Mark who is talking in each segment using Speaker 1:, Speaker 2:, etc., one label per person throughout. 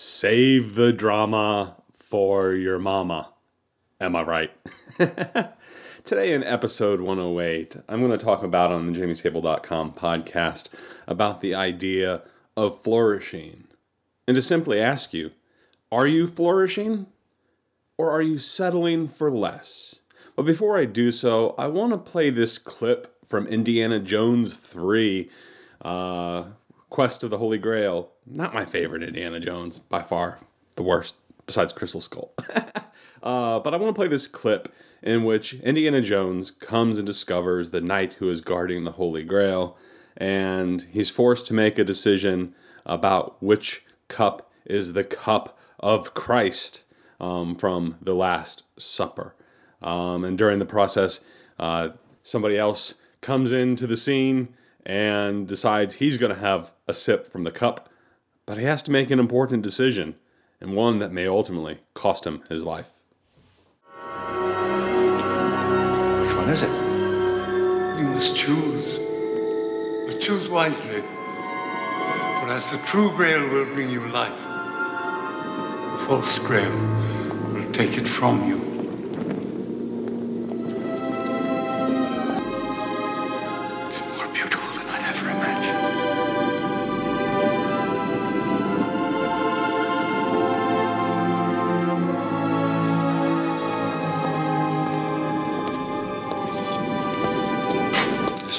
Speaker 1: Save the drama for your mama. Am I right? Today in episode 108, I'm going to talk about on the jimmystable.com podcast about the idea of flourishing. And to simply ask you, are you flourishing or are you settling for less? But before I do so, I want to play this clip from Indiana Jones 3, uh, Quest of the Holy Grail. Not my favorite Indiana Jones, by far the worst, besides Crystal Skull. uh, but I want to play this clip in which Indiana Jones comes and discovers the knight who is guarding the Holy Grail, and he's forced to make a decision about which cup is the cup of Christ um, from the Last Supper. Um, and during the process, uh, somebody else comes into the scene and decides he's going to have a sip from the cup, but he has to make an important decision, and one that may ultimately cost him his life.
Speaker 2: Which one is it?
Speaker 3: You must choose. But choose wisely. For as the true grail will bring you life, the false grail will take it from you.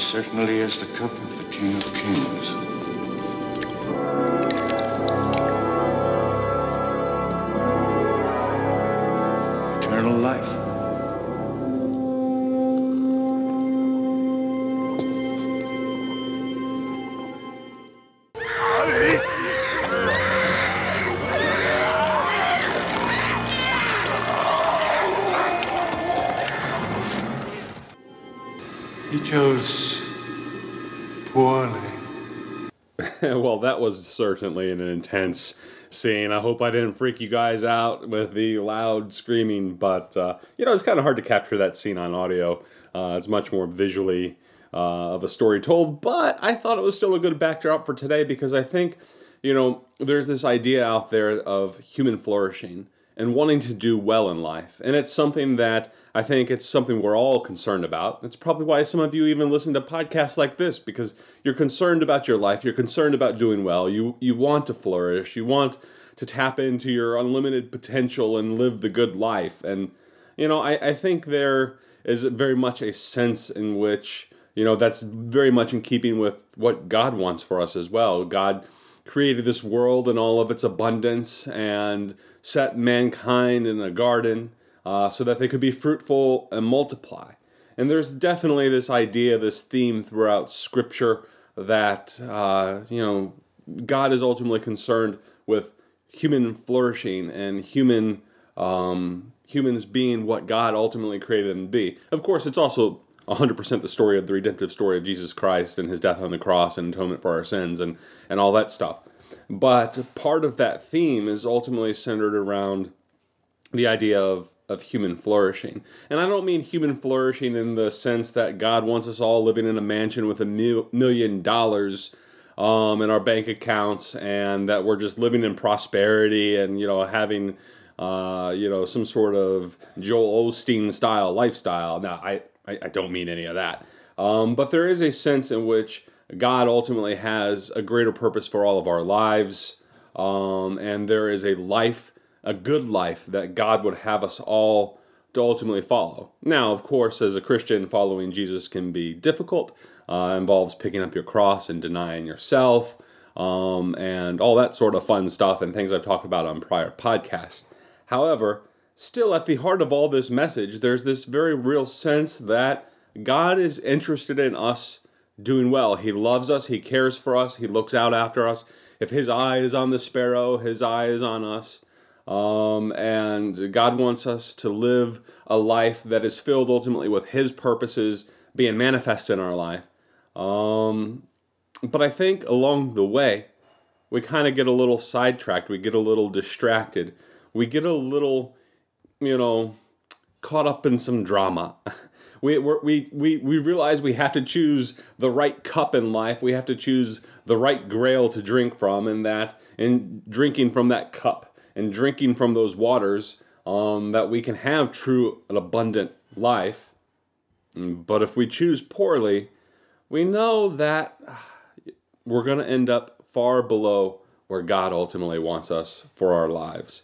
Speaker 2: Certainly is the cup of the King of Kings.
Speaker 1: That was certainly an intense scene. I hope I didn't freak you guys out with the loud screaming, but uh, you know, it's kind of hard to capture that scene on audio. Uh, it's much more visually uh, of a story told, but I thought it was still a good backdrop for today because I think, you know, there's this idea out there of human flourishing and wanting to do well in life. And it's something that I think it's something we're all concerned about. It's probably why some of you even listen to podcasts like this because you're concerned about your life, you're concerned about doing well. You you want to flourish, you want to tap into your unlimited potential and live the good life. And you know, I, I think there is very much a sense in which, you know, that's very much in keeping with what God wants for us as well. God created this world and all of its abundance and set mankind in a garden uh, so that they could be fruitful and multiply. And there's definitely this idea, this theme throughout Scripture that, uh, you know, God is ultimately concerned with human flourishing and human um, humans being what God ultimately created them to be. Of course, it's also 100% the story of the redemptive story of Jesus Christ and his death on the cross and atonement for our sins and, and all that stuff. But part of that theme is ultimately centered around the idea of, of human flourishing. And I don't mean human flourishing in the sense that God wants us all living in a mansion with a mil- million dollars um, in our bank accounts and that we're just living in prosperity and, you know, having, uh, you know, some sort of Joel Osteen style lifestyle. Now, I, I, I don't mean any of that. Um, but there is a sense in which God ultimately has a greater purpose for all of our lives. Um, and there is a life, a good life that God would have us all to ultimately follow. Now, of course, as a Christian, following Jesus can be difficult. Uh, involves picking up your cross and denying yourself, um, and all that sort of fun stuff and things I've talked about on prior podcasts. However, still at the heart of all this message, there's this very real sense that God is interested in us doing well. He loves us, He cares for us, He looks out after us. If His eye is on the sparrow, His eye is on us. Um, and God wants us to live a life that is filled ultimately with His purposes being manifest in our life. Um, but I think along the way, we kind of get a little sidetracked. We get a little distracted. We get a little, you know, caught up in some drama. We, we, we, we realize we have to choose the right cup in life. We have to choose the right grail to drink from, and that, in drinking from that cup and drinking from those waters, um, that we can have true and abundant life. But if we choose poorly, we know that we're going to end up far below where God ultimately wants us for our lives.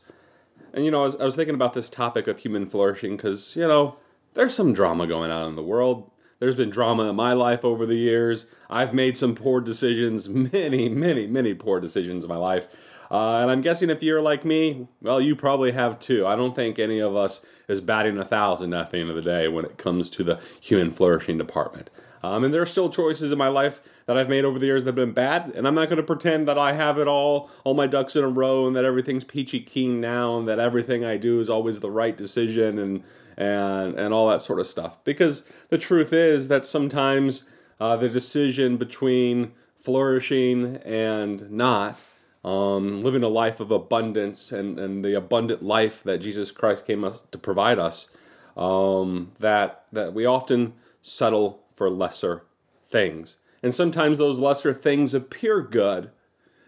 Speaker 1: And you know, I was, I was thinking about this topic of human flourishing because, you know, there's some drama going on in the world. There's been drama in my life over the years. I've made some poor decisions, many, many, many poor decisions in my life. Uh, and I'm guessing if you're like me, well, you probably have too. I don't think any of us is batting a thousand at the end of the day when it comes to the human flourishing department. Um, and there are still choices in my life that I've made over the years that have been bad, and I'm not going to pretend that I have it all, all my ducks in a row, and that everything's peachy keen now, and that everything I do is always the right decision, and and and all that sort of stuff. Because the truth is that sometimes uh, the decision between flourishing and not, um, living a life of abundance and, and the abundant life that Jesus Christ came us to provide us, um, that that we often settle for lesser things. And sometimes those lesser things appear good.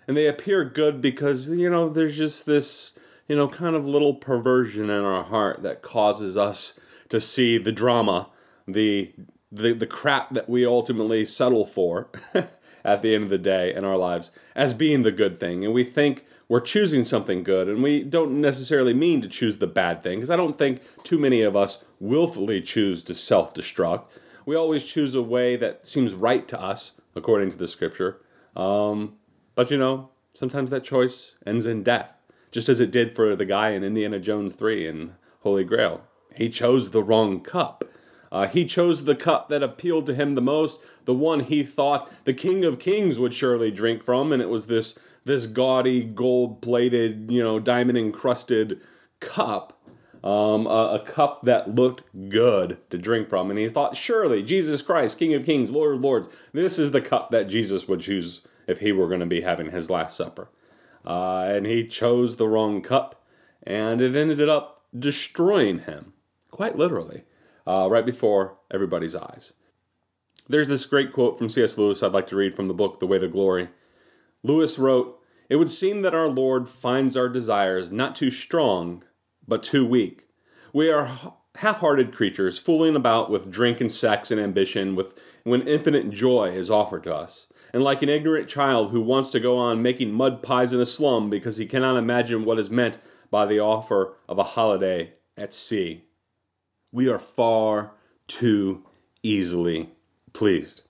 Speaker 1: And they appear good because, you know, there's just this, you know, kind of little perversion in our heart that causes us to see the drama, the the, the crap that we ultimately settle for at the end of the day in our lives as being the good thing. And we think we're choosing something good, and we don't necessarily mean to choose the bad thing, because I don't think too many of us willfully choose to self destruct we always choose a way that seems right to us, according to the scripture. Um, but you know, sometimes that choice ends in death, just as it did for the guy in Indiana Jones 3 in Holy Grail. He chose the wrong cup. Uh, he chose the cup that appealed to him the most, the one he thought the King of Kings would surely drink from, and it was this this gaudy, gold-plated, you know, diamond-encrusted cup um, a, a, cup that looked good to drink from. And he thought, surely, Jesus Christ, King of Kings, Lord of Lords, this is the cup that Jesus would choose if he were going to be having his Last Supper. Uh, and he chose the wrong cup, and it ended up destroying him, quite literally, uh, right before everybody's eyes. There's this great quote from C.S. Lewis I'd like to read from the book The Weight of Glory. Lewis wrote, It would seem that our Lord finds our desires not too strong, but too weak. We are half hearted creatures, fooling about with drink and sex and ambition with, when infinite joy is offered to us. And like an ignorant child who wants to go on making mud pies in a slum because he cannot imagine what is meant by the offer of a holiday at sea. We are far too easily pleased.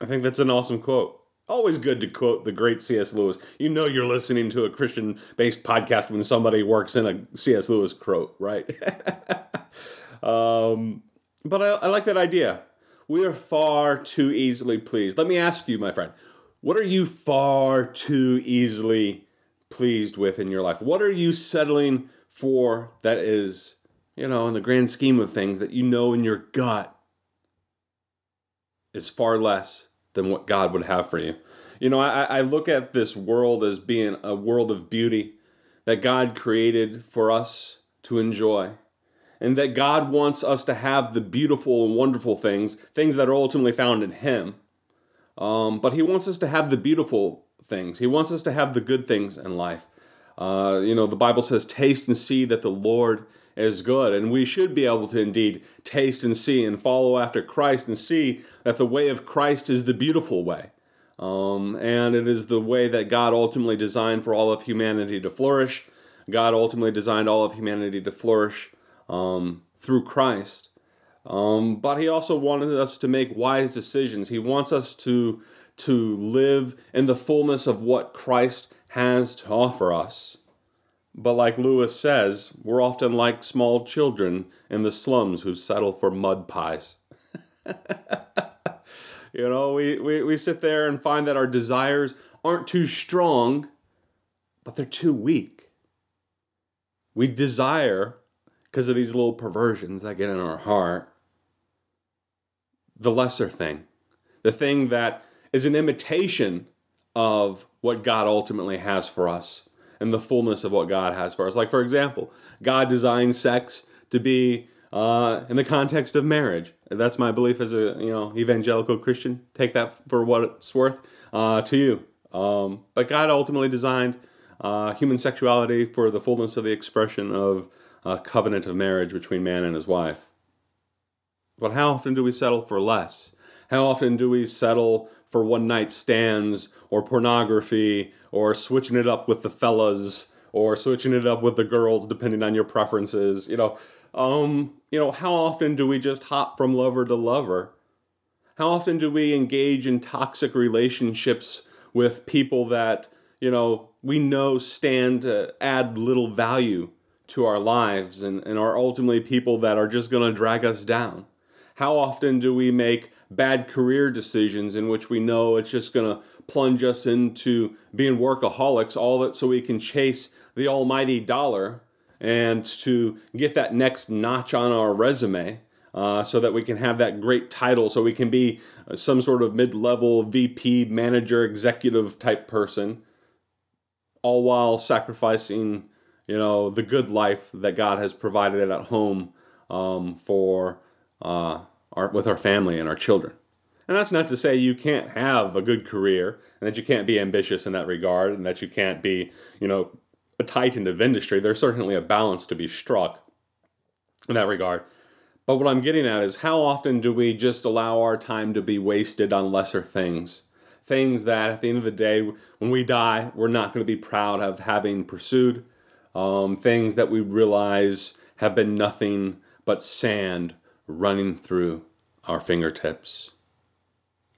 Speaker 1: I think that's an awesome quote. Always good to quote the great C.S. Lewis. You know you're listening to a Christian based podcast when somebody works in a C.S. Lewis quote, right? um, but I, I like that idea. We are far too easily pleased. Let me ask you, my friend, what are you far too easily pleased with in your life? What are you settling for that is, you know, in the grand scheme of things that you know in your gut is far less than what God would have for you. You know, I, I look at this world as being a world of beauty that God created for us to enjoy. And that God wants us to have the beautiful and wonderful things, things that are ultimately found in Him. Um, but He wants us to have the beautiful things. He wants us to have the good things in life. Uh, you know, the Bible says, taste and see that the Lord is good. And we should be able to indeed taste and see and follow after Christ and see that the way of Christ is the beautiful way. Um, and it is the way that God ultimately designed for all of humanity to flourish. God ultimately designed all of humanity to flourish um, through Christ. Um, but He also wanted us to make wise decisions. He wants us to, to live in the fullness of what Christ has to offer us. But like Lewis says, we're often like small children in the slums who settle for mud pies. You know, we, we, we sit there and find that our desires aren't too strong, but they're too weak. We desire, because of these little perversions that get in our heart, the lesser thing, the thing that is an imitation of what God ultimately has for us and the fullness of what God has for us. Like, for example, God designed sex to be uh, in the context of marriage. That's my belief as a you know evangelical Christian. Take that for what it's worth uh, to you. Um, but God ultimately designed uh, human sexuality for the fullness of the expression of a covenant of marriage between man and his wife. But how often do we settle for less? How often do we settle for one night stands or pornography or switching it up with the fellas or switching it up with the girls depending on your preferences? You know, um, you know, how often do we just hop from lover to lover? How often do we engage in toxic relationships with people that, you know, we know stand to add little value to our lives and, and are ultimately people that are just going to drag us down? How often do we make bad career decisions in which we know it's just going to plunge us into being workaholics, all that so we can chase the almighty dollar and to get that next notch on our resume? Uh, so that we can have that great title, so we can be some sort of mid level VP, manager, executive type person, all while sacrificing, you know, the good life that God has provided at home um, for uh, our, with our family and our children. And that's not to say you can't have a good career and that you can't be ambitious in that regard and that you can't be, you know, a titan of industry. There's certainly a balance to be struck in that regard. But what I'm getting at is how often do we just allow our time to be wasted on lesser things? Things that at the end of the day, when we die, we're not going to be proud of having pursued. Um, things that we realize have been nothing but sand running through our fingertips.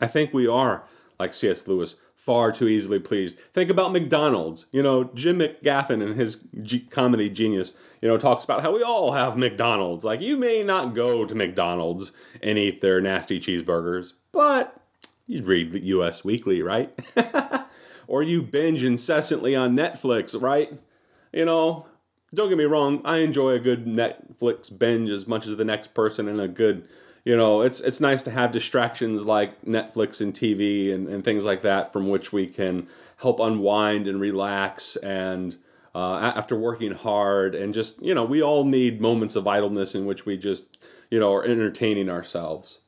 Speaker 1: I think we are, like C.S. Lewis, far too easily pleased. Think about McDonald's. You know, Jim Gaffigan and his G- comedy genius, you know, talks about how we all have McDonald's. Like, you may not go to McDonald's and eat their nasty cheeseburgers, but you read the U.S. Weekly, right? or you binge incessantly on Netflix, right? You know, don't get me wrong, I enjoy a good Netflix binge as much as the next person and a good you know, it's it's nice to have distractions like Netflix and TV and, and things like that from which we can help unwind and relax and uh, after working hard and just you know we all need moments of idleness in which we just you know are entertaining ourselves.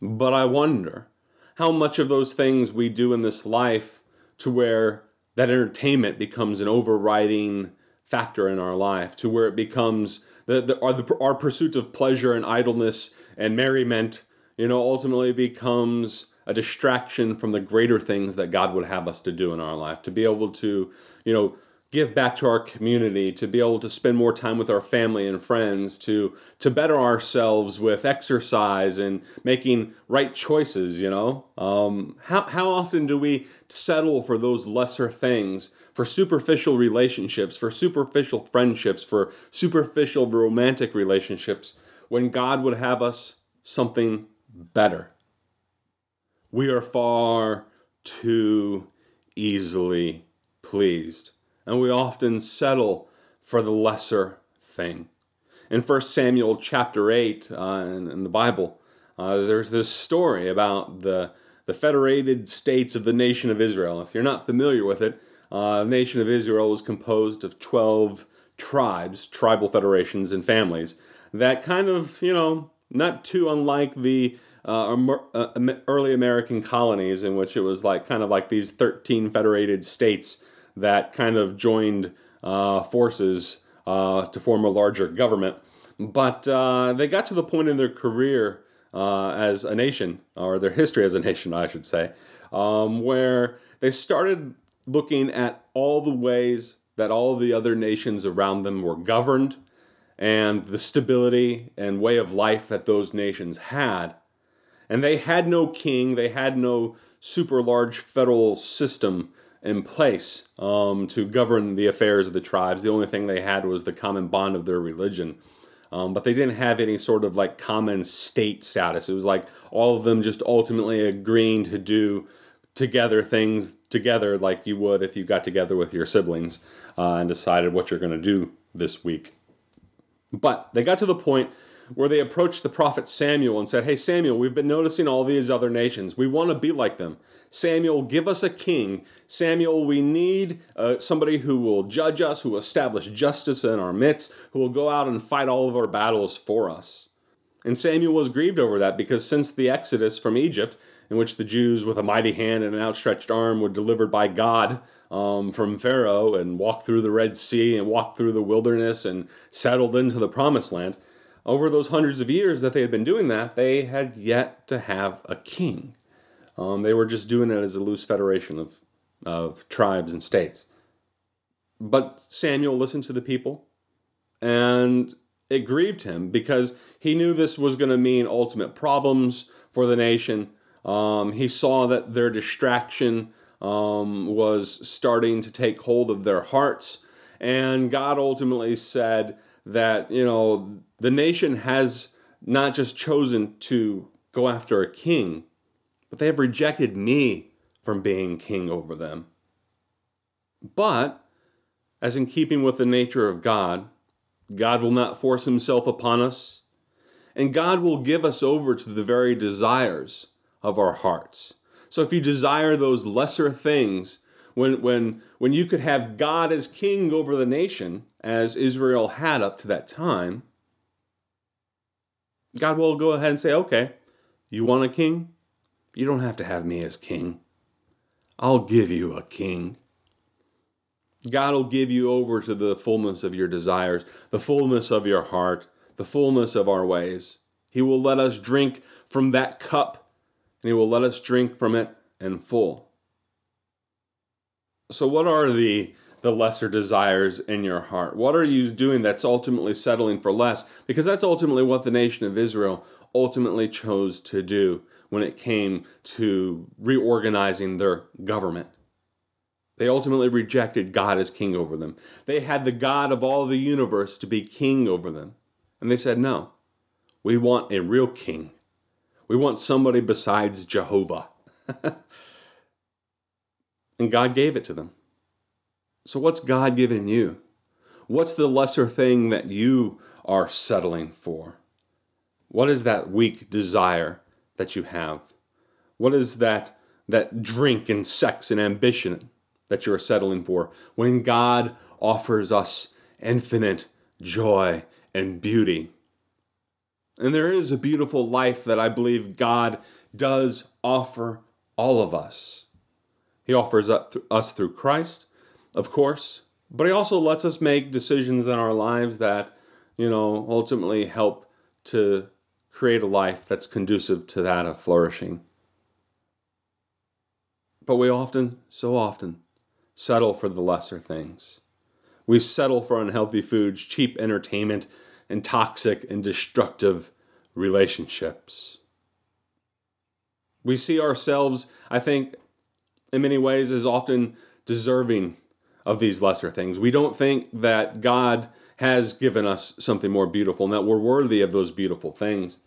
Speaker 1: But I wonder how much of those things we do in this life to where that entertainment becomes an overriding factor in our life to where it becomes the, the, our, the, our pursuit of pleasure and idleness and merriment, you know, ultimately becomes a distraction from the greater things that God would have us to do in our life. To be able to, you know, give back to our community, to be able to spend more time with our family and friends, to to better ourselves with exercise and making right choices. You know, um, how how often do we settle for those lesser things? For superficial relationships, for superficial friendships, for superficial romantic relationships, when God would have us something better. We are far too easily pleased, and we often settle for the lesser thing. In 1 Samuel chapter 8 uh, in, in, the Bible, uh, there's this story about the, the federated states of the nation of Israel. If you're not familiar with it, uh, the nation of Israel was composed of 12 tribes, tribal federations, and families that kind of, you know, not too unlike the uh, uh early American colonies, in which it was like kind of like these 13 federated states that kind of joined uh, forces uh, to form a larger government. But uh, they got to the point in their career uh, as a nation, or their history as a nation, I should say, um, where they started looking at all the ways that all the other nations around them were governed and the stability and way of life that those nations had. And they had no king, they had no super large federal system in place um, to govern the affairs of the tribes. The only thing they had was the common bond of their religion. Um, but they didn't have any sort of like common state status. It was like all of them just ultimately agreeing to do together things together like you would if you got together with your siblings uh, and decided what you're going to do this week. But they got to the point where they approached the prophet Samuel and said, Hey, Samuel, we've been noticing all these other nations. We want to be like them. Samuel, give us a king. Samuel, we need uh, somebody who will judge us, who will establish justice in our midst, who will go out and fight all of our battles for us. And Samuel was grieved over that because since the Exodus from Egypt, in which the Jews, with a mighty hand and an outstretched arm, were delivered by God um, from Pharaoh and walked through the Red Sea and walked through the wilderness and settled into the promised land, over those hundreds of years that they had been doing that, they had yet to have a king. Um, they were just doing it as a loose federation of, of tribes and states. But Samuel listened to the people, and it grieved him because he knew this was going to mean ultimate problems for the nation. Um, he saw that their distraction um, was starting to take hold of their hearts, and God ultimately said that, you know, the nation has not just chosen to go after a king, but they have rejected me from being king over them. But, as in keeping with the nature of God, God will not force himself upon us, and God will give us over to the very desires of our hearts. So if you desire those lesser things, when, when, when you could have God as king over the nation, as Israel had up to that time, God will go ahead and say, okay, you want a king? You don't have to have me as king. I'll give you a king. God will give you over to the fullness of your desires, the fullness of your heart, the fullness of our ways. He will let us drink from that cup, and He will let us drink from it in full. So, what are the the lesser desires in your heart? What are you doing that's ultimately settling for less? Because that's ultimately what the nation of Israel ultimately chose to do when it came to reorganizing their government. They ultimately rejected God as king over them. They had the God of all the universe to be king over them. And they said, no, we want a real king. We want somebody besides Jehovah. and God gave it to them. So, what's God given you? What's the lesser thing that you are settling for? What is that weak desire that you have? What is that, that drink and sex and ambition that you are settling for when God offers us infinite joy and beauty? And there is a beautiful life that I believe God does offer all of us. He offers us through Christ, of course, but he also lets us make decisions in our lives that, you know, ultimately help to create a life that's conducive to that of flourishing. But we often, so often, settle for the lesser things. We settle for unhealthy foods, cheap entertainment, and toxic and destructive relationships. We see ourselves, I think, in many ways, as often deserving of these lesser things. We don't think that God has given us something more beautiful and that we're worthy of those beautiful things.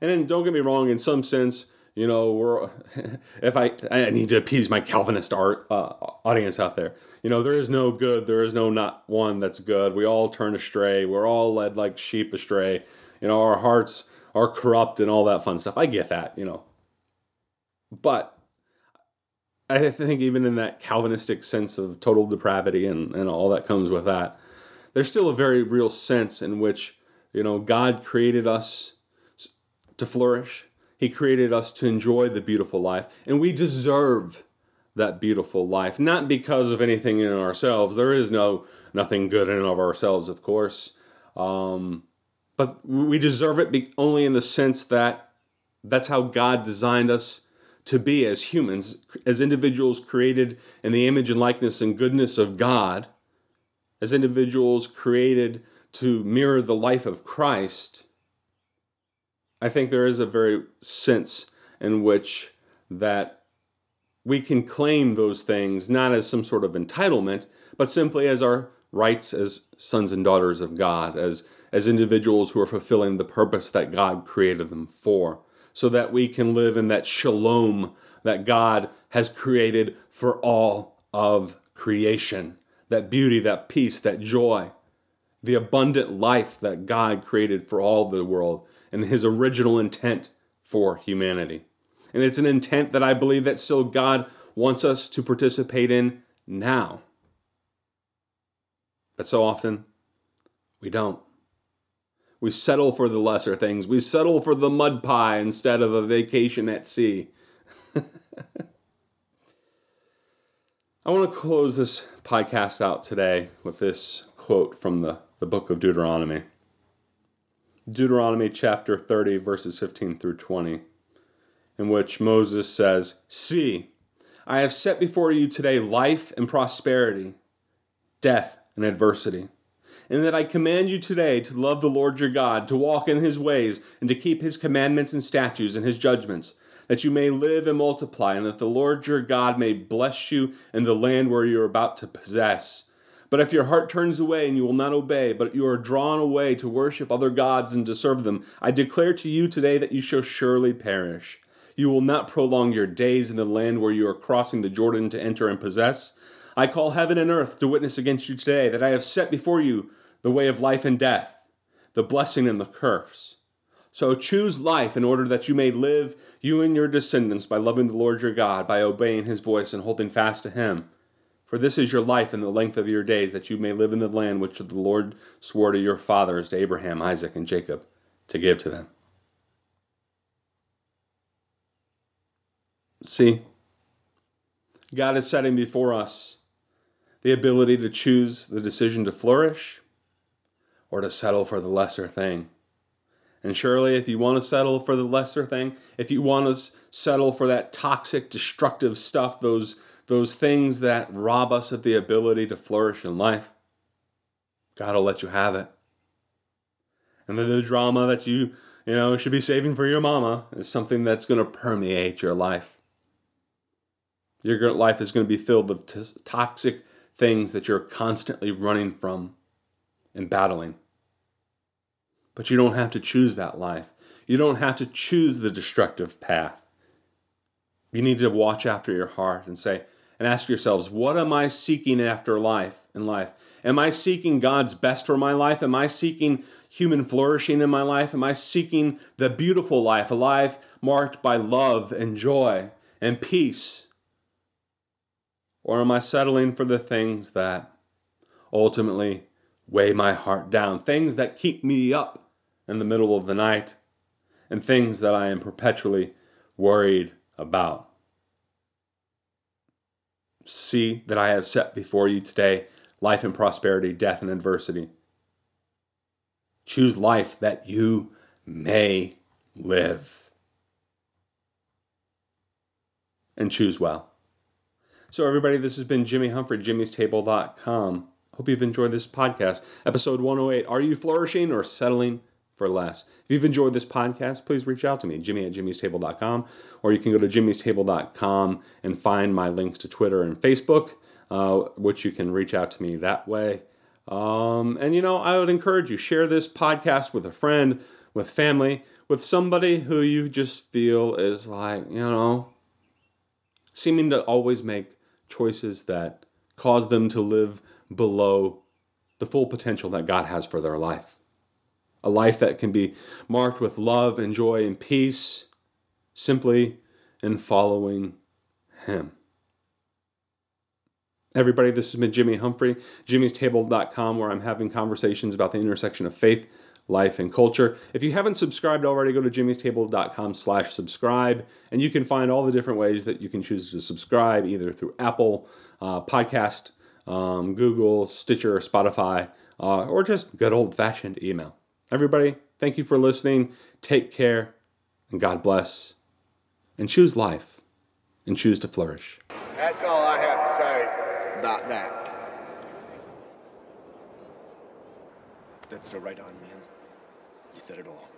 Speaker 1: And then don't get me wrong, in some sense, you know, we're if I I need to appease my Calvinist art uh, audience out there. You know, there is no good, there is no not one that's good. We all turn astray. We're all led like sheep astray. You know, our hearts are corrupt and all that fun stuff. I get that, you know. But I think even in that Calvinistic sense of total depravity and, and all that comes with that, there's still a very real sense in which, you know, God created us to flourish. He created us to enjoy the beautiful life, and we deserve that beautiful life, not because of anything in ourselves. There is no nothing good in of ourselves, of course, um, but we deserve it be, only in the sense that that's how God designed us to be as humans, as individuals created in the image and likeness and goodness of God, as individuals created to mirror the life of Christ. I think there is a very sense in which that we can claim those things not as some sort of entitlement, but simply as our rights as sons and daughters of God, as, as individuals who are fulfilling the purpose that God created them for, so that we can live in that shalom that God has created for all of creation. That beauty, that peace, that joy, the abundant life that God created for all the world and his original intent for humanity. And it's an intent that I believe that still God wants us to participate in now. But so often, we don't. We settle for the lesser things. We settle for the mud pie instead of a vacation at sea. I want to close this podcast out today with this quote from the, the book of Deuteronomy. Deuteronomy chapter 30, verses 15 through 20, in which Moses says, See, I have set before you today life and prosperity, death and adversity. And that I command you today to love the Lord your God, to walk in his ways, and to keep his commandments and statutes and his judgments, that you may live and multiply, and that the Lord your God may bless you in the land where you are about to possess. But if your heart turns away and you will not obey, but you are drawn away to worship other gods and to serve them, I declare to you today that you shall surely perish. You will not prolong your days in the land where you are crossing the Jordan to enter and possess. I call heaven and earth to witness against you today that I have set before you the way of life and death, the blessing and the curse. So choose life in order that you may live, you and your descendants, by loving the Lord your God, by obeying his voice and holding fast to him. For this is your life and the length of your days, that you may live in the land which the Lord swore to your fathers, to Abraham, Isaac, and Jacob, to give to them. See, God is setting before us the ability to choose the decision to flourish or to settle for the lesser thing. And surely, if you want to settle for the lesser thing, if you want to settle for that toxic, destructive stuff, those those things that rob us of the ability to flourish in life, God will let you have it. And then the drama that you, you know, should be saving for your mama is something that's going to permeate your life. Your life is going to be filled with t- toxic things that you're constantly running from and battling. But you don't have to choose that life. You don't have to choose the destructive path. You need to watch after your heart and say, and ask yourselves, what am I seeking after life in life? Am I seeking God's best for my life? Am I seeking human flourishing in my life? Am I seeking the beautiful life, a life marked by love and joy and peace? Or am I settling for the things that ultimately weigh my heart down, things that keep me up in the middle of the night, and things that I am perpetually worried about? see that I have set before you today life and prosperity, death and adversity. Choose life that you may live. And choose well. So, everybody, this has been Jimmy Humphrey, jimmystable.com. Hope you've enjoyed this podcast. Episode 108 Are you flourishing or settling for less. If you've enjoyed this podcast, please reach out to me, jimmy at jimmystable.com, or you can go to jimmystable.com and find my links to Twitter and Facebook, uh, which you can reach out to me that way. Um, and, you know, I would encourage you, share this podcast with a friend, with family, with somebody who you just feel is like, you know, seeming to always make choices that cause them to live below the full potential that God has for their life a life that can be marked with love and joy and peace simply in following Him. Everybody, this has been Jimmy Humphrey, jimmystable.com, where I'm having conversations about the intersection of faith, life, and culture. If you haven't subscribed already, go to jimmystable.com slash subscribe, and you can find all the different ways that you can choose to subscribe, either through Apple uh, Podcast, um, Google, Stitcher, Spotify, uh, or just good old-fashioned email. Everybody, thank you for listening. Take care, and God bless. And choose life, and choose to flourish.
Speaker 4: That's all I have to say about that.
Speaker 5: That's the right on, man. You said it all.